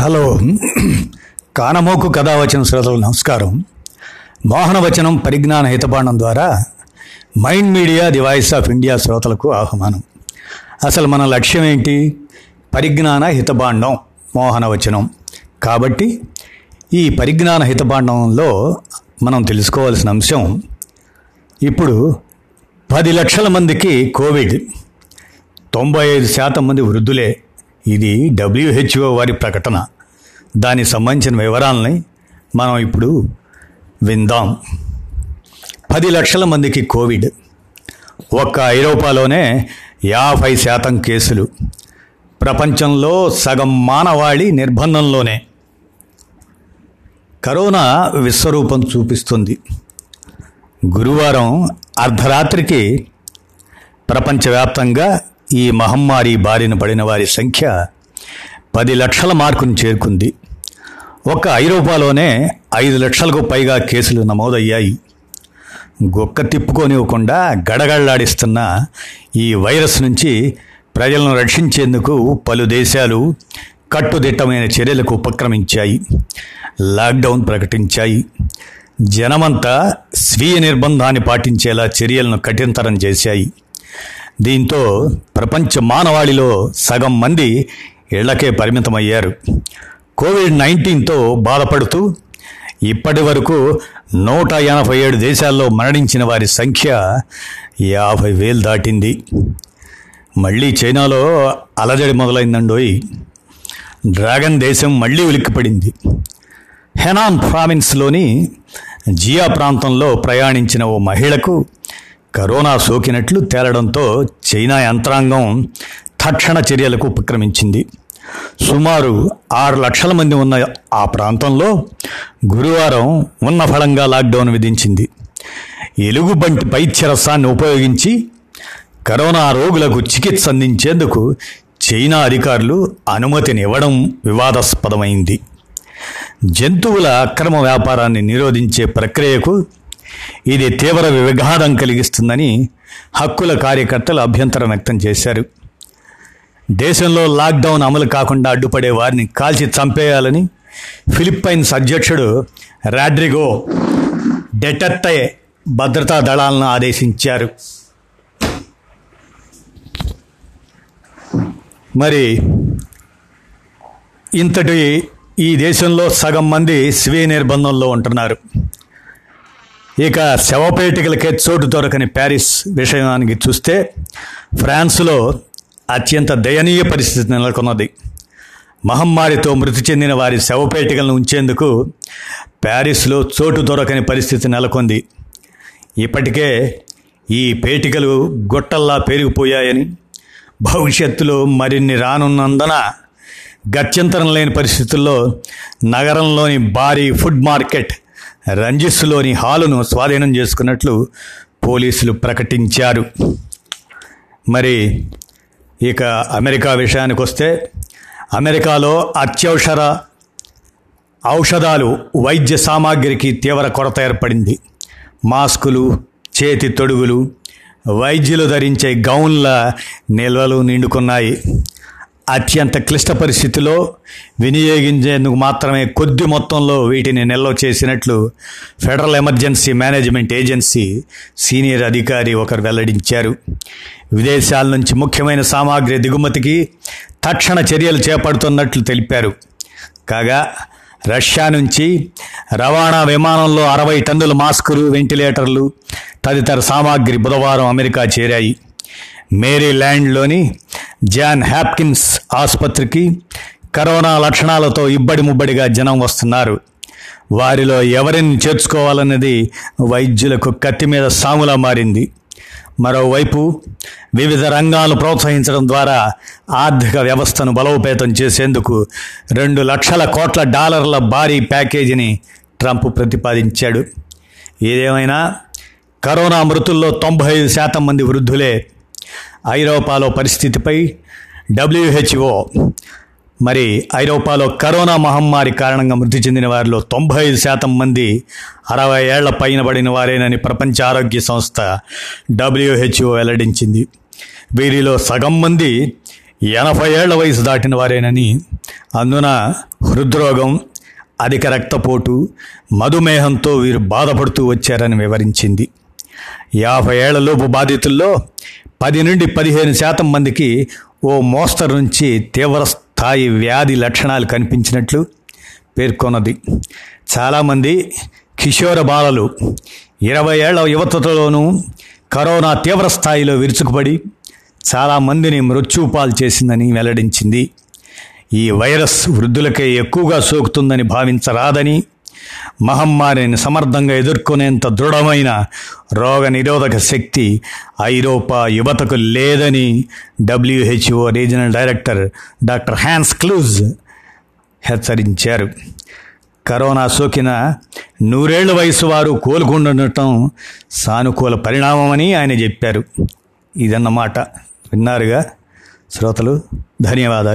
Hello. కానమోకు కథావచన శ్రోతలు నమస్కారం. మోహనవచనం పరిజ్ఞాన హితబాండం ద్వారా mind media the voice of India శ్రోతలకు ఆహ్వానం. అసలు మన లక్ష్యం ఏంటి? పరిజ్ఞాన హితబాండం మోహనవచనం. కాబట్టి ఈ పరిజ్ఞాన హితబాండంలో మనం తెలుసుకోవాల్సిన అంశం ఇప్పుడు పది లక్షల మందికి కోవిడ్ తొంభై ఐదు శాతం మంది వృద్ధులే. ఇది డబ్ల్యూహెచ్ఓ వారి ప్రకటన. దానికి సంబంధించిన వివరాలని మనం ఇప్పుడు విందాం. పది లక్షల మందికి కోవిడ్. ఒక్క ఐరోపాలోనే యాభై శాతం కేసులు. ప్రపంచంలో సగం మానవాళి నిర్బంధంలోనే. కరోనా విశ్వరూపం చూపిస్తుంది. గురువారం అర్ధరాత్రికి ప్రపంచవ్యాప్తంగా ఈ మహమ్మారి బారిన పడిన వారి సంఖ్య పది లక్షల మార్కును చేరుకుంది. ఒక్క ఐరోపాలోనే ఐదు లక్షలకు పైగా కేసులు నమోదయ్యాయి. గొక్క తిప్పుకోనివ్వకుండా గడగడలాడిస్తున్న ఈ వైరస్ నుంచి ప్రజలను రక్షించేందుకు పలు దేశాలు కట్టుదిట్టమైన చర్యలకు ఉపక్రమించాయి. లాక్డౌన్ ప్రకటించాయి. జనమంతా స్వీయ నిర్బంధాన్ని పాటించేలా చర్యలను కఠినతరం చేశాయి. దీంతో ప్రపంచ మానవాళిలో సగం మంది ఇళ్ళకే పరిమితమయ్యారు. కోవిడ్ నైన్టీన్తో బాధపడుతూ ఇప్పటి వరకు నూట ఎనభై ఏడు దేశాల్లో మరణించిన వారి సంఖ్య యాభై వేలు దాటింది. మళ్ళీ చైనాలో అలజడి మొదలైందండోయ్. డ్రాగన్ దేశం మళ్ళీ ఉలిక్కిపడింది. హెనాన్ ప్రావిన్స్లోని జియా ప్రాంతంలో ప్రయాణించిన ఓ మహిళకు కరోనా సోకినట్లు తేలడంతో చైనా యంత్రాంగం తక్షణ చర్యలకు ఉపక్రమించింది. సుమారు ఆరు లక్షల మంది ఉన్న ఆ ప్రాంతంలో గురువారం ఉన్న ఫలంగా లాక్డౌన్ విధించింది. ఎలుగుబంటి పైత్యరసాన్ని ఉపయోగించి కరోనా రోగులకు చికిత్స అందించేందుకు చైనా అధికారులు అనుమతినివ్వడం వివాదాస్పదమైంది. జంతువుల అక్రమ వ్యాపారాన్ని నిరోధించే ప్రక్రియకు ఇది తీవ్ర విఘాతం కలిగిస్తుందని హక్కుల కార్యకర్తలు అభ్యంతరం వ్యక్తం చేశారు. దేశంలో లాక్డౌన్ అమలు కాకుండా అడ్డుపడే వారిని కాల్చి చంపేయాలని ఫిలిప్పైన్స్ అధ్యక్షుడు రాడ్రిగో డెటర్టే భద్రతా దళాలను ఆదేశించారు. మరి ఇంతటి ఈ దేశంలో సగం మంది స్వీయ నిర్బంధంలో ఉంటున్నారు. ఇక శవపేటికలకే చోటు దొరకని ప్యారిస్ విషయానికి చూస్తే ఫ్రాన్స్లో అత్యంత దయనీయ పరిస్థితి నెలకొన్నది. మహమ్మారితో మృతి చెందిన వారి శవపేటికలను ఉంచేందుకు ప్యారిస్లో చోటు దొరకని పరిస్థితి నెలకొంది. ఇప్పటికే ఈ పేటికలు గొట్టల్లా పెరిగిపోయాయని భవిష్యత్తులో మరిన్ని రానున్నందున గత్యంతరం లేని పరిస్థితుల్లో నగరంలోని భారీ ఫుడ్ మార్కెట్ రంజిస్సులోని హాలును స్వాధీనం చేసుకున్నట్లు పోలీసులు ప్రకటించారు. మరి ఇక అమెరికా విషయానికి వస్తే అమెరికాలో అత్యవసర ఔషధాలు వైద్య సామాగ్రికి తీవ్ర కొరత ఏర్పడింది. మాస్కులు చేతి తొడుగులు వైద్యులు ధరించే గౌన్ల నిల్వలు నిండుకున్నాయి. అత్యంత క్లిష్ట పరిస్థితిలో వినియోగించేందుకు మాత్రమే కొద్ది మొత్తంలో వీటిని నిల్వ చేసినట్లు federal emergency management agency senior అధికారి ఒకరు వెల్లడించారు. విదేశాల నుంచి ముఖ్యమైన సామాగ్రి దిగుమతికి తక్షణ చర్యలు చేపడుతున్నట్లు తెలిపారు. కాగా రష్యా నుంచి రవాణా విమానంలో అరవై టన్నుల మాస్కులు వెంటిలేటర్లు తదితర సామాగ్రి బుధవారం అమెరికా చేరాయి. మేరీల్యాండ్లోని జాన్ హ్యాప్కిన్స్ ఆసుపత్రికి కరోనా లక్షణాలతో ఇబ్బడి ముబ్బడిగా జనం వస్తున్నారు. వారిలో ఎవరిని చేర్చుకోవాలన్నది వైద్యులకు కత్తి మీద సాములా మారింది. మరోవైపు వివిధ రంగాలు ప్రోత్సహించడం ద్వారా ఆర్థిక వ్యవస్థను బలోపేతం చేసేందుకు రెండు లక్షల కోట్ల డాలర్ల భారీ ప్యాకేజీని ట్రంప్ ప్రతిపాదించాడు. ఏదేమైనా కరోనా మృతుల్లో తొంభై ఐదు శాతం మంది వృద్ధులే ఐరోపాలో పరిస్థితిపై డబ్ల్యూహెచ్ఓ మరి ఐరోపాలో కరోనా మహమ్మారి కారణంగా మృతి చెందిన వారిలో తొంభై ఐదు శాతం మంది అరవై ఏళ్ళ పైన పడిన వారేనని ప్రపంచ ఆరోగ్య సంస్థ డబ్ల్యూహెచ్ఓ వెల్లడించింది. వీరిలో సగం మంది ఎనభై ఏళ్ళ వయసు దాటిన వారేనని అందున హృద్రోగం అధిక రక్తపోటు మధుమేహంతో వీరు బాధపడుతూ వచ్చారని వివరించింది. యాభై ఏళ్ళలోపు బాధితుల్లో పది నుండి పదిహేను శాతం మందికి ఓ మోస్తరు నుంచి తీవ్ర స్థాయి వ్యాధి లక్షణాలు కనిపించినట్లు పేర్కొన్నది. చాలామంది కిషోర బాలలు ఇరవై ఏళ్ళ యువతలోనూ కరోనా తీవ్ర స్థాయిలో విరుచుకుపడి చాలామందిని మృత్యుపాలు చేసిందని వెల్లడించింది. ఈ వైరస్ వృద్ధులకే ఎక్కువగా సోకుతుందని భావించరాదని మహమ్మారిని సమర్థంగా ఎదుర్కొనేంత దృఢమైన రోగ నిరోధక శక్తి ఐరోపా యువతకు లేదని WHO regional director doctor Hans Kluge హెచ్చరించారు. కరోనా సోకిన నూరేళ్ళ వయసు వారు కోలుకుండటం సానుకూల పరిణామమని ఆయన చెప్పారు. ఇదన్నమాట. విన్నారుగా? శ్రోతలు ధన్యవాదాలు.